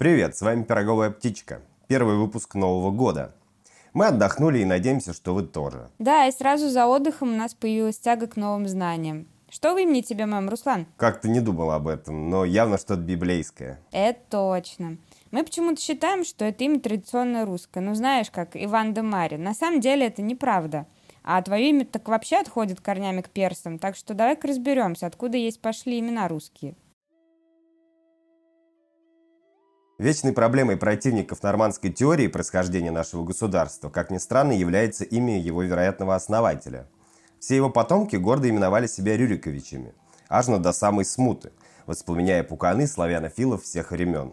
Привет, с вами Пироговая птичка. Первый выпуск Нового года. Мы отдохнули и надеемся, что вы тоже. Да, и сразу за отдыхом у нас появилась тяга к новым знаниям. Что вы мне тебе, мам, Руслан? Как-то не думал об этом, но явно что-то библейское. Это точно. Мы почему-то считаем, что это имя традиционно русское. Ну, знаешь, как Иван де Мари. На самом деле это неправда. А твое имя так вообще отходит корнями к персам. Так что давай-ка разберемся, откуда есть пошли имена русские. Вечной проблемой противников нормандской теории происхождения нашего государства, как ни странно, является имя его вероятного основателя. Все его потомки гордо именовали себя Рюриковичами, аж до самой смуты, воспламеняя пуканы славянофилов всех времен.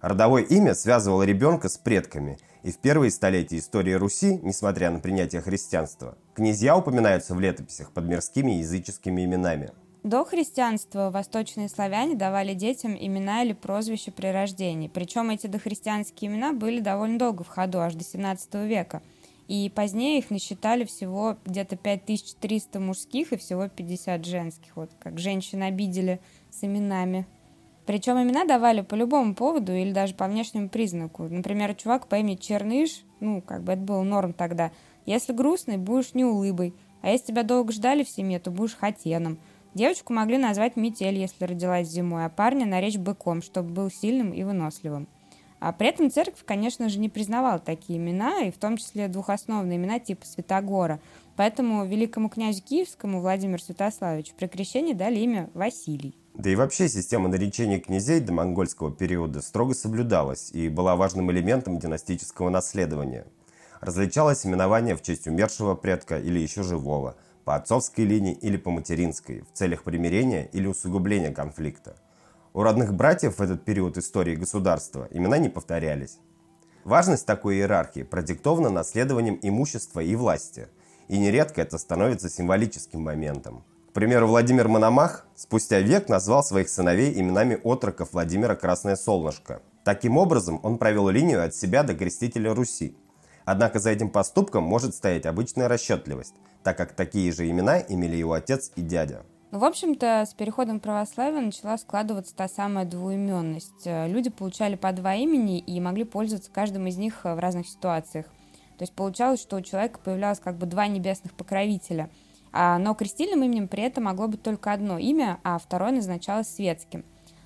Родовое имя связывало ребенка с предками, и в первые столетия истории Руси, несмотря на принятие христианства, князья упоминаются в летописях под мирскими языческими именами – до христианства восточные славяне давали детям имена или прозвища при рождении. Причем эти дохристианские имена были довольно долго в ходу, аж до 17 века. И позднее их насчитали всего где-то 5300 мужских и всего 50 женских. Вот как женщин обидели с именами. Причем имена давали по любому поводу или даже по внешнему признаку. Например, чувак по имени Черныш, ну, как бы это был норм тогда. Если грустный, будешь не улыбой. А если тебя долго ждали в семье, то будешь хотеном. Девочку могли назвать Метель, если родилась зимой, а парня наречь быком, чтобы был сильным и выносливым. А при этом церковь, конечно же, не признавала такие имена, и в том числе двухосновные имена типа Святогора. Поэтому великому князю Киевскому Владимиру Святославичу при крещении дали имя Василий. Да и вообще система наречения князей до монгольского периода строго соблюдалась и была важным элементом династического наследования. Различалось именование в честь умершего предка или еще живого – по отцовской линии или по материнской, в целях примирения или усугубления конфликта. У родных братьев в этот период истории государства имена не повторялись. Важность такой иерархии продиктована наследованием имущества и власти, и нередко это становится символическим моментом. К примеру, Владимир Мономах спустя век назвал своих сыновей именами отроков Владимира Красное Солнышко. Таким образом, он провел линию от себя до крестителя Руси. Однако за этим поступком может стоять обычная расчетливость, так как такие же имена имели его отец и дядя. Ну, в общем-то, с переходом православия начала складываться та самая двуименность. Люди получали по два имени и могли пользоваться каждым из них в разных ситуациях. То есть получалось, что у человека появлялось как бы два небесных покровителя. А, но крестильным именем при этом могло быть только одно имя, а второе назначалось светским.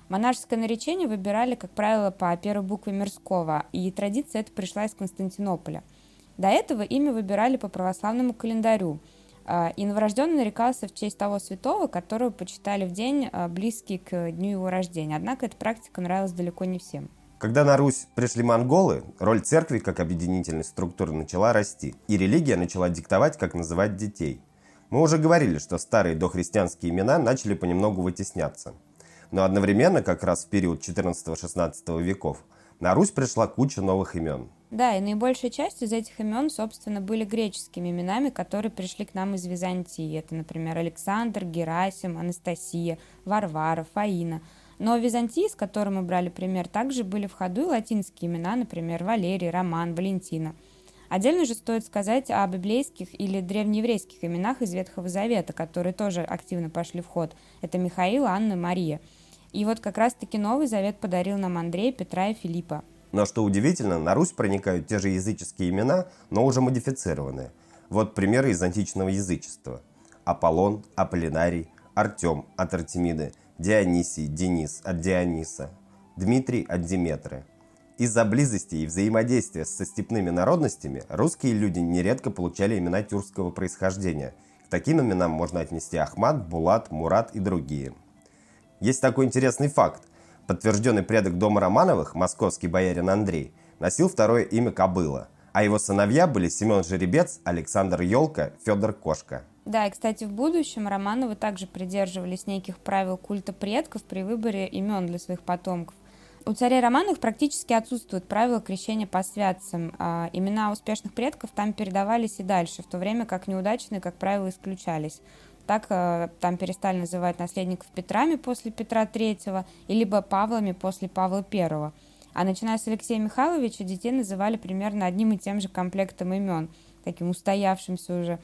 Монашеское наречение выбирали, как правило, по первой букве мирского, и традиция эта пришла из Константинополя – до этого имя выбирали по православному календарю, а, и новорожденный нарекался в честь того святого, которого почитали в день, а, близкий к дню его рождения. Однако эта практика нравилась далеко не всем. Когда на Русь пришли монголы, роль церкви как объединительной структуры начала расти, и религия начала диктовать, как называть детей. Мы уже говорили, что старые дохристианские имена начали понемногу вытесняться. Но одновременно, как раз в период 14-16 веков, на Русь пришла куча новых имен – да, и наибольшая часть из этих имен, собственно, были греческими именами, которые пришли к нам из Византии. Это, например, Александр, Герасим, Анастасия, Варвара, Фаина. Но в Византии, с которой мы брали пример, также были в ходу и латинские имена, например, Валерий, Роман, Валентина. Отдельно же стоит сказать о библейских или древнееврейских именах из Ветхого Завета, которые тоже активно пошли в ход. Это Михаил, Анна, Мария. И вот как раз-таки Новый Завет подарил нам Андрея, Петра и Филиппа. Но что удивительно, на Русь проникают те же языческие имена, но уже модифицированные. Вот примеры из античного язычества. Аполлон, Аполлинарий, Артем от Артемиды, Дионисий, Денис от Диониса, Дмитрий от Диметры. Из-за близости и взаимодействия со степными народностями русские люди нередко получали имена тюркского происхождения. К таким именам можно отнести Ахмат, Булат, Мурат и другие. Есть такой интересный факт. Подтвержденный предок дома Романовых, московский боярин Андрей, носил второе имя Кобыла, а его сыновья были Семен Жеребец, Александр Елка, Федор Кошка. Да, и, кстати, в будущем Романовы также придерживались неких правил культа предков при выборе имен для своих потомков. У царей Романовых практически отсутствуют правила крещения по святцам. А имена успешных предков там передавались и дальше, в то время как неудачные, как правило, исключались. Так э, там перестали называть наследников Петрами после Петра III, и либо Павлами после Павла I. А начиная с Алексея Михайловича, детей называли примерно одним и тем же комплектом имен, таким устоявшимся уже.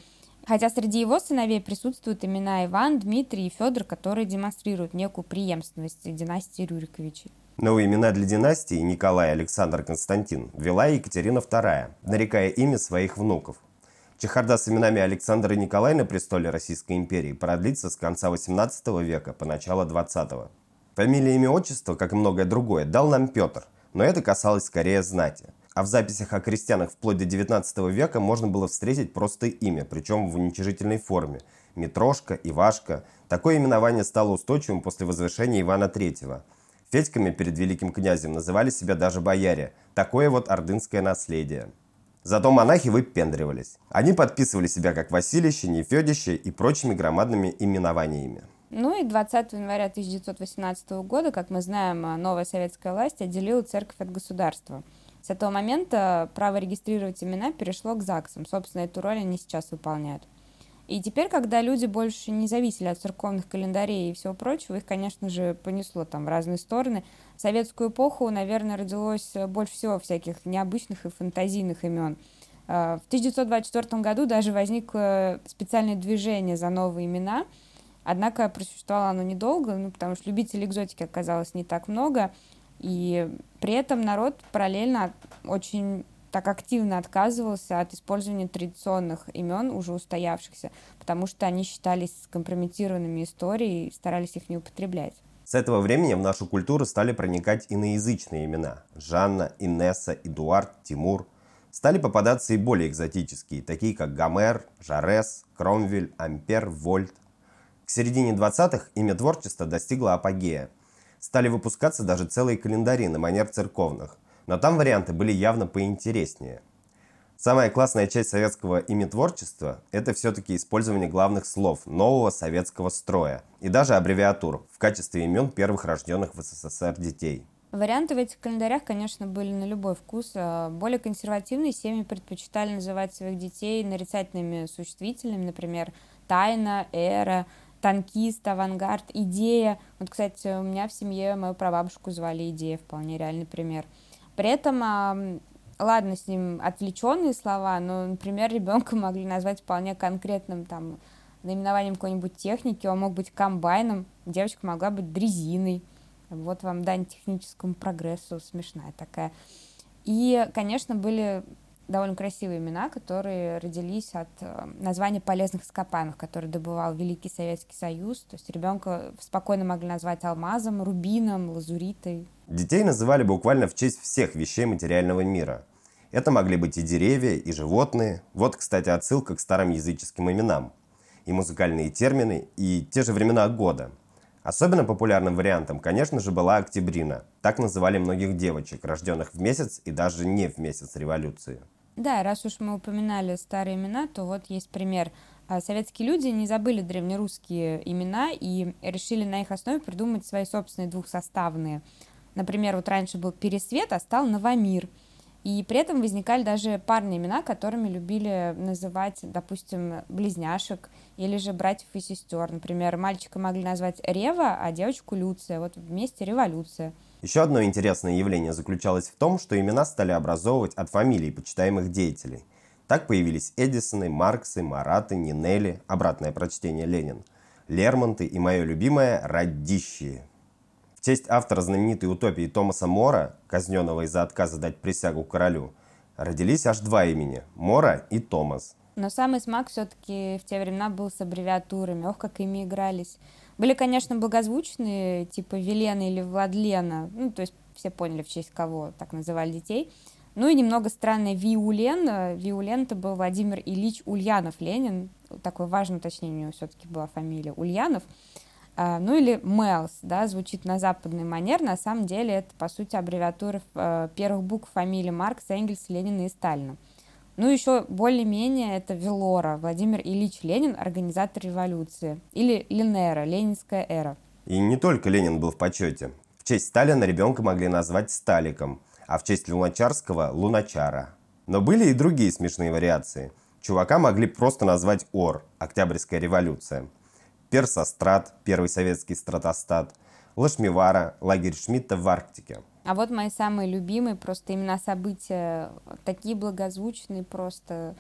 Хотя среди его сыновей присутствуют имена Иван, Дмитрий и Федор, которые демонстрируют некую преемственность династии Рюриковичей. Новые имена для династии Николай, Александр, Константин вела Екатерина II, нарекая имя своих внуков. Чехарда с именами Александра и Николая на престоле Российской империи продлится с конца XVIII века по начало XX. Фамилия, имя, отчество, как и многое другое, дал нам Петр, но это касалось скорее знати. А в записях о крестьянах вплоть до XIX века можно было встретить просто имя, причем в уничижительной форме. Митрошка, Ивашка. Такое именование стало устойчивым после возвышения Ивана III – Федьками перед великим князем называли себя даже бояре. Такое вот ордынское наследие. Зато монахи выпендривались. Они подписывали себя как Василище, Нефедище и прочими громадными именованиями. Ну и 20 января 1918 года, как мы знаем, новая советская власть отделила церковь от государства. С этого момента право регистрировать имена перешло к ЗАГСам. Собственно, эту роль они сейчас выполняют. И теперь, когда люди больше не зависели от церковных календарей и всего прочего, их, конечно же, понесло там в разные стороны. В советскую эпоху, наверное, родилось больше всего всяких необычных и фантазийных имен. А, в 1924 году даже возникло специальное движение за новые имена, однако просуществовало оно недолго, ну, потому что любителей экзотики оказалось не так много, и при этом народ параллельно очень так активно отказывался от использования традиционных имен, уже устоявшихся, потому что они считались скомпрометированными историей и старались их не употреблять. С этого времени в нашу культуру стали проникать иноязычные имена – Жанна, Инесса, Эдуард, Тимур. Стали попадаться и более экзотические, такие как Гомер, Жарес, Кромвель, Ампер, Вольт. К середине 20-х имя творчества достигло апогея. Стали выпускаться даже целые календари на манер церковных – но там варианты были явно поинтереснее. Самая классная часть советского иметворчества – это все-таки использование главных слов нового советского строя и даже аббревиатур в качестве имен первых рожденных в СССР детей. Варианты в этих календарях, конечно, были на любой вкус. А более консервативные семьи предпочитали называть своих детей нарицательными существительными, например, тайна, эра, танкист, авангард, идея. Вот, кстати, у меня в семье мою прабабушку звали Идея, вполне реальный пример – при этом, ладно, с ним отвлеченные слова, но, например, ребенка могли назвать вполне конкретным там наименованием какой-нибудь техники, он мог быть комбайном, девочка могла быть дрезиной. Вот вам дань техническому прогрессу, смешная такая. И, конечно, были довольно красивые имена, которые родились от э, названия полезных ископаемых, которые добывал Великий Советский Союз. То есть ребенка спокойно могли назвать алмазом, рубином, лазуритой. Детей называли буквально в честь всех вещей материального мира. Это могли быть и деревья, и животные. Вот, кстати, отсылка к старым языческим именам. И музыкальные термины, и те же времена года. Особенно популярным вариантом, конечно же, была октябрина. Так называли многих девочек, рожденных в месяц и даже не в месяц революции. Да, раз уж мы упоминали старые имена, то вот есть пример. А, советские люди не забыли древнерусские имена и решили на их основе придумать свои собственные двухсоставные. Например, вот раньше был Пересвет, а стал Новомир. И при этом возникали даже парные имена, которыми любили называть, допустим, близняшек или же братьев и сестер. Например, мальчика могли назвать Рева, а девочку Люция. Вот вместе революция. Еще одно интересное явление заключалось в том, что имена стали образовывать от фамилий почитаемых деятелей. Так появились Эдисоны, Марксы, Мараты, Нинели, обратное прочтение Ленин, Лермонты и мое любимое Радищи. В честь автора знаменитой утопии Томаса Мора, казненного из-за отказа дать присягу королю, родились аж два имени – Мора и Томас. Но самый смак все-таки в те времена был с аббревиатурами. Ох, как ими игрались. Были, конечно, благозвучные, типа Велена или Владлена, ну, то есть все поняли, в честь кого так называли детей. Ну и немного странный Виулен. Виулен это был Владимир Ильич Ульянов Ленин. Такое важное уточнение у него все-таки была фамилия Ульянов. А, ну или Мелс, да, звучит на западный манер. На самом деле это, по сути, аббревиатура э, первых букв фамилии Маркса, Энгельса, Ленина и Сталина. Ну, еще более-менее это Велора, Владимир Ильич Ленин, организатор революции. Или Ленера, Ленинская эра. И не только Ленин был в почете. В честь Сталина ребенка могли назвать Сталиком, а в честь Луначарского – Луначара. Но были и другие смешные вариации. Чувака могли просто назвать Ор – Октябрьская революция. Персострат – первый советский стратостат. Лашмивара – лагерь Шмидта в Арктике – а вот мои самые любимые просто имена события, такие благозвучные просто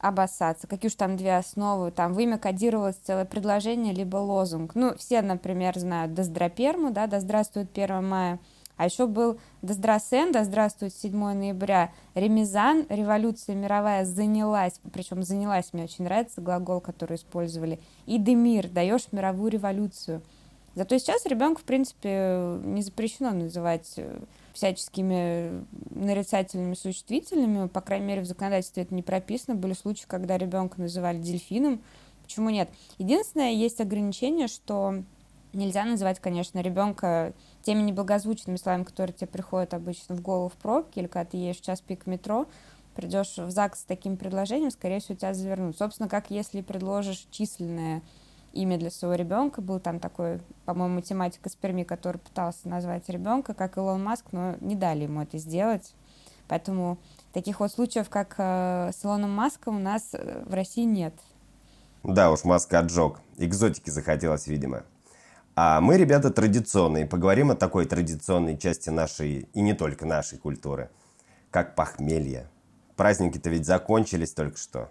обоссаться. Какие уж там две основы. Там в имя кодировалось целое предложение, либо лозунг. Ну, все, например, знают Доздраперму, да, да здравствует 1 мая. А еще был Доздрасен, да здравствует 7 ноября, Ремизан, революция мировая занялась, причем занялась, мне очень нравится глагол, который использовали, и Демир, даешь мировую революцию. Зато сейчас ребенку, в принципе, не запрещено называть э, всяческими нарицательными существительными, по крайней мере, в законодательстве это не прописано. Были случаи, когда ребенка называли дельфином. Почему нет? Единственное, есть ограничение, что нельзя называть, конечно, ребенка теми неблагозвучными словами, которые тебе приходят обычно в голову в пробке, или когда ты едешь в час пик метро, придешь в ЗАГС с таким предложением, скорее всего, тебя завернут. Собственно, как если предложишь численное имя для своего ребенка. Был там такой, по-моему, математик из Перми, который пытался назвать ребенка, как Илон Маск, но не дали ему это сделать. Поэтому таких вот случаев, как э, с Илоном Маском, у нас э, в России нет. Да уж, Маска отжег. Экзотики захотелось, видимо. А мы, ребята, традиционные. Поговорим о такой традиционной части нашей, и не только нашей культуры, как похмелье. Праздники-то ведь закончились только что.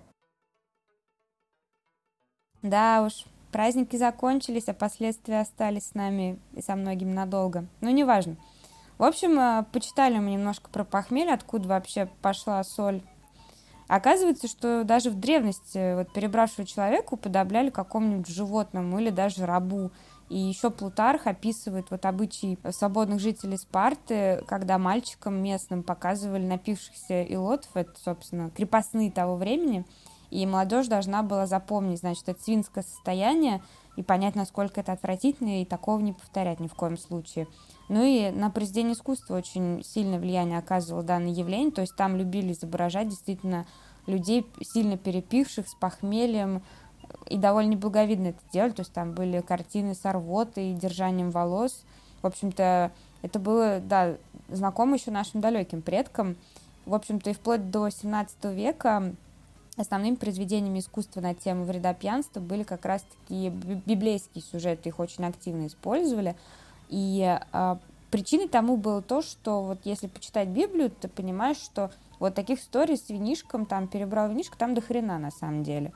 Да уж, праздники закончились, а последствия остались с нами и со многими надолго. Но неважно. В общем, э, почитали мы немножко про похмелье, откуда вообще пошла соль. Оказывается, что даже в древности вот, перебравшего человека уподобляли какому-нибудь животному или даже рабу. И еще Плутарх описывает вот обычаи свободных жителей Спарты, когда мальчикам местным показывали напившихся илотов, это, собственно, крепостные того времени, и молодежь должна была запомнить, значит, это свинское состояние и понять, насколько это отвратительно, и такого не повторять ни в коем случае. Ну и на произведение искусства очень сильное влияние оказывало данное явление, то есть там любили изображать действительно людей, сильно перепивших, с похмельем, и довольно благовидно это делали, то есть там были картины с рвотой держанием волос. В общем-то, это было, да, знакомо еще нашим далеким предкам. В общем-то, и вплоть до 17 века основными произведениями искусства на тему вреда пьянства были как раз такие библейские сюжеты, их очень активно использовали. И а, причиной тому было то, что вот если почитать Библию, ты понимаешь, что вот таких историй с винишком, там перебрал винишко, там до хрена на самом деле.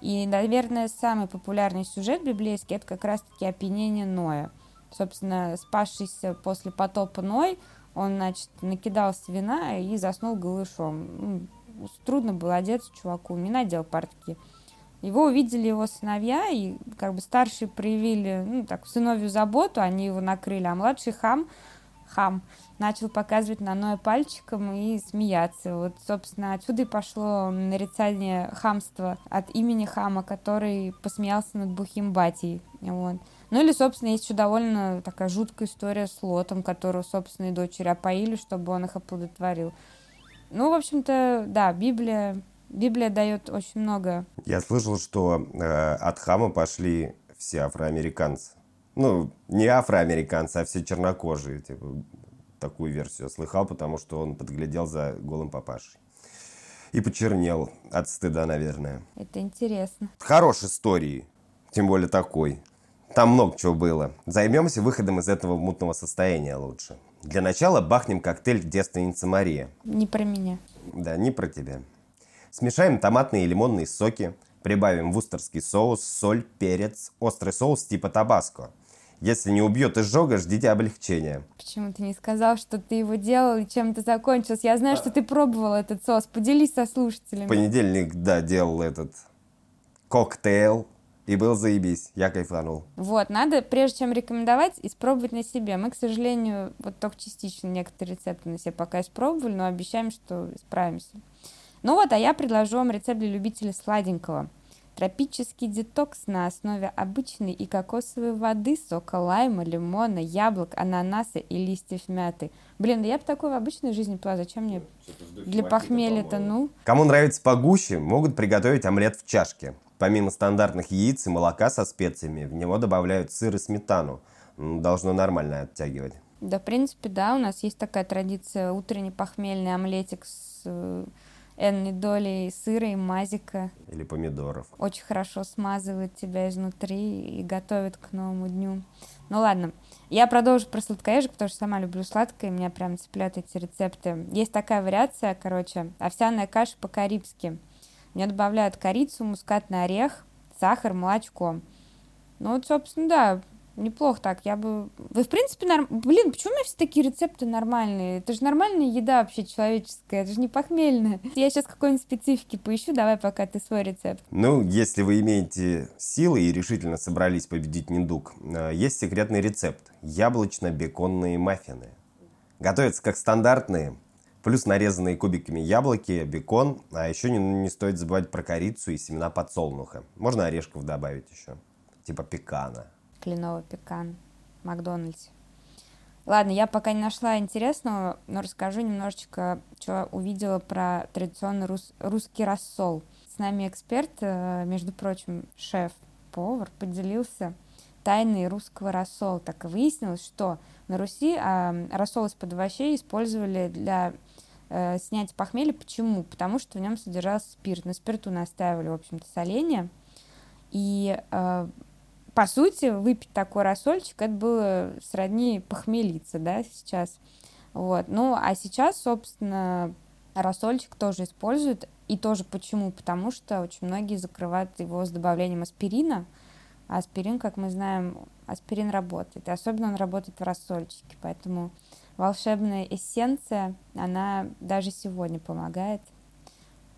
И, наверное, самый популярный сюжет библейский – это как раз-таки опьянение Ноя. Собственно, спасшийся после потопа Ной, он, значит, накидался вина и заснул голышом. Трудно было одеться чуваку, не надел портки. Его увидели его сыновья, и как бы старшие проявили, ну, так, сыновью заботу, они его накрыли, а младший хам, хам, начал показывать на Ноя пальчиком и смеяться. Вот, собственно, отсюда и пошло нарицание хамства от имени хама, который посмеялся над бухим батей. Вот. Ну или, собственно, есть еще довольно такая жуткая история с Лотом, которого собственные дочери опоили, чтобы он их оплодотворил. Ну, в общем-то, да, Библия, Библия дает очень много. Я слышал, что э, от хама пошли все афроамериканцы. Ну, не афроамериканцы, а все чернокожие. Типа, такую версию слыхал, потому что он подглядел за голым папашей. И почернел от стыда, наверное. Это интересно. Хорошей истории, тем более такой. Там много чего было. Займемся выходом из этого мутного состояния лучше. Для начала бахнем коктейль «Девственница Мария». Не про меня. Да, не про тебя. Смешаем томатные и лимонные соки, прибавим вустерский соус, соль, перец, острый соус типа табаско. Если не убьет изжога, ждите облегчения. Почему ты не сказал, что ты его делал и чем то закончился? Я знаю, что ты пробовал этот соус. Поделись со слушателями. В понедельник, да, делал этот коктейль и был заебись, я кайфанул. Вот, надо, прежде чем рекомендовать, испробовать на себе. Мы, к сожалению, вот только частично некоторые рецепты на себе пока испробовали, но обещаем, что справимся. Ну вот, а я предложу вам рецепт для любителей сладенького. Тропический детокс на основе обычной и кокосовой воды, сока лайма, лимона, яблок, ананаса и листьев мяты. Блин, да я бы такой в обычной жизни пила. Зачем мне для похмелья-то, ну? Кому нравится погуще, могут приготовить омлет в чашке. Помимо стандартных яиц и молока со специями, в него добавляют сыр и сметану. Должно нормально оттягивать. Да, в принципе, да, у нас есть такая традиция утренний похмельный омлетик с э, энной долей сыра и мазика. Или помидоров. Очень хорошо смазывает тебя изнутри и готовит к новому дню. Ну ладно, я продолжу про сладкоежек, потому что сама люблю сладкое, меня прям цепляют эти рецепты. Есть такая вариация, короче, овсяная каша по-карибски. Мне добавляют корицу, мускатный орех, сахар, молочко. Ну вот, собственно, да, неплохо так. Я бы... Вы, в принципе, норм... блин, почему у меня все такие рецепты нормальные? Это же нормальная еда вообще человеческая, это же не похмельная. Я сейчас какой-нибудь специфики поищу, давай пока ты свой рецепт. Ну, если вы имеете силы и решительно собрались победить недуг, э, есть секретный рецепт. Яблочно-беконные маффины. Готовятся как стандартные, плюс нарезанные кубиками яблоки, бекон, а еще не, не стоит забывать про корицу и семена подсолнуха. Можно орешков добавить еще, типа пекана. Кленовый пекан, Макдональдс. Ладно, я пока не нашла интересного, но расскажу немножечко, что увидела про традиционный рус, русский рассол. С нами эксперт, э, между прочим, шеф-повар, поделился тайной русского рассола. Так и выяснилось, что на Руси э, рассол из-под овощей использовали для э, снять похмелье. Почему? Потому что в нем содержался спирт. На спирту настаивали, в общем-то, соление. И, э, по сути, выпить такой рассольчик, это было сродни похмелиться, да, сейчас. Вот. Ну, а сейчас, собственно, рассольчик тоже используют. И тоже почему? Потому что очень многие закрывают его с добавлением аспирина. А аспирин, как мы знаем, аспирин работает. И особенно он работает в рассольчике. Поэтому волшебная эссенция, она даже сегодня помогает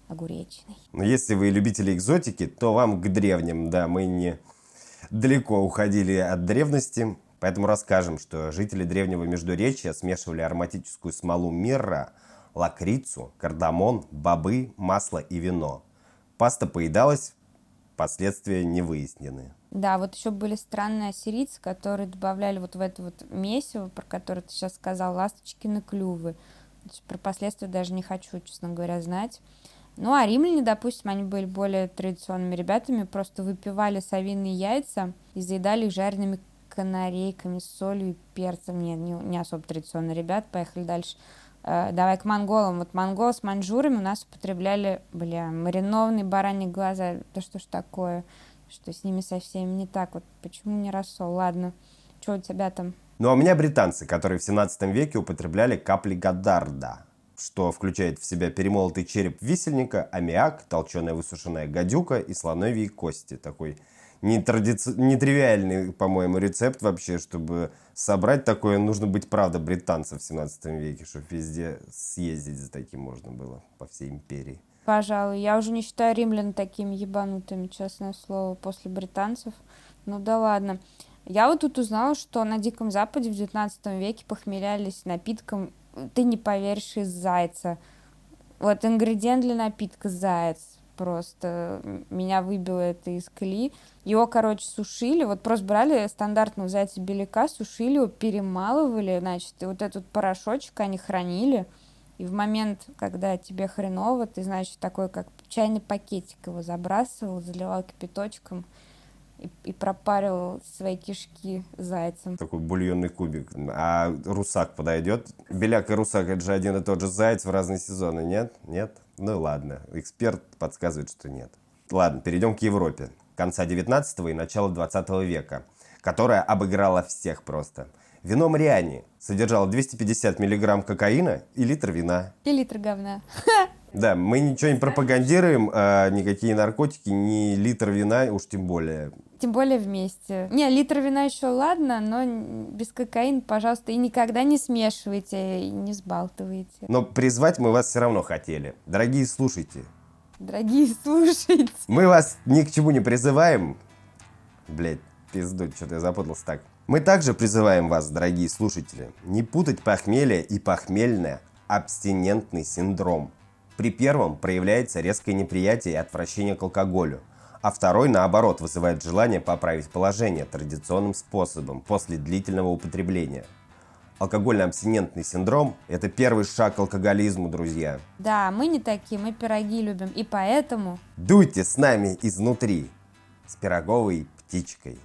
огуречной. Но если вы любители экзотики, то вам к древним, да, мы не далеко уходили от древности, поэтому расскажем, что жители древнего Междуречья смешивали ароматическую смолу мирра, лакрицу, кардамон, бобы, масло и вино. Паста поедалась, последствия не выяснены. Да, вот еще были странные ассирийцы, которые добавляли вот в это вот месиво, про которое ты сейчас сказал, ласточкины клювы. Про последствия даже не хочу, честно говоря, знать. Ну, а римляне, допустим, они были более традиционными ребятами, просто выпивали совиные яйца и заедали их жареными канарейками солью и перцем. Нет, не, не особо традиционные ребят. Поехали дальше. Э, давай к монголам. Вот монголы с маньчжурами у нас употребляли, бля, маринованные бараньи глаза. Да что ж такое? Что с ними совсем не так. Вот почему не рассол? Ладно, что у тебя там? Ну, а у меня британцы, которые в 17 веке употребляли капли Гадарда, что включает в себя перемолотый череп висельника, аммиак, толченая высушенная гадюка и слоновьи кости. Такой нетрадици... нетривиальный, по-моему, рецепт вообще, чтобы собрать такое, нужно быть, правда, британцем в 17 веке, чтобы везде съездить за таким можно было по всей империи. Пожалуй, я уже не считаю римлян такими ебанутыми, честное слово, после британцев. Ну да ладно. Я вот тут узнала, что на Диком Западе в 19 веке похмелялись напитком, ты не поверишь, из зайца. Вот ингредиент для напитка заяц. Просто меня выбило это из колеи. Его, короче, сушили. Вот просто брали стандартного зайца беляка, сушили его, перемалывали, значит, и вот этот порошочек они хранили. И в момент, когда тебе хреново, ты, значит, такой, как чайный пакетик его забрасывал, заливал кипяточком и, и пропаривал свои кишки зайцем. Такой бульонный кубик. А русак подойдет? Беляк и русак, это же один и тот же заяц в разные сезоны, нет? Нет? Ну ладно, эксперт подсказывает, что нет. Ладно, перейдем к Европе. Конца 19 и начала 20 века, которая обыграла всех просто – Вино Мариани содержало 250 миллиграмм кокаина и литр вина. И литр говна. Да, мы ничего не пропагандируем, а никакие наркотики, ни литр вина, уж тем более. Тем более вместе. Не, литр вина еще ладно, но без кокаина, пожалуйста, и никогда не смешивайте, и не сбалтывайте. Но призвать мы вас все равно хотели. Дорогие слушайте. Дорогие слушайте. Мы вас ни к чему не призываем. Блять, пизду, что-то я запутался так. Мы также призываем вас, дорогие слушатели, не путать похмелье и похмельное абстинентный синдром. При первом проявляется резкое неприятие и отвращение к алкоголю, а второй, наоборот, вызывает желание поправить положение традиционным способом после длительного употребления. Алкогольно-абстинентный синдром – это первый шаг к алкоголизму, друзья. Да, мы не такие, мы пироги любим, и поэтому... Дуйте с нами изнутри с пироговой птичкой.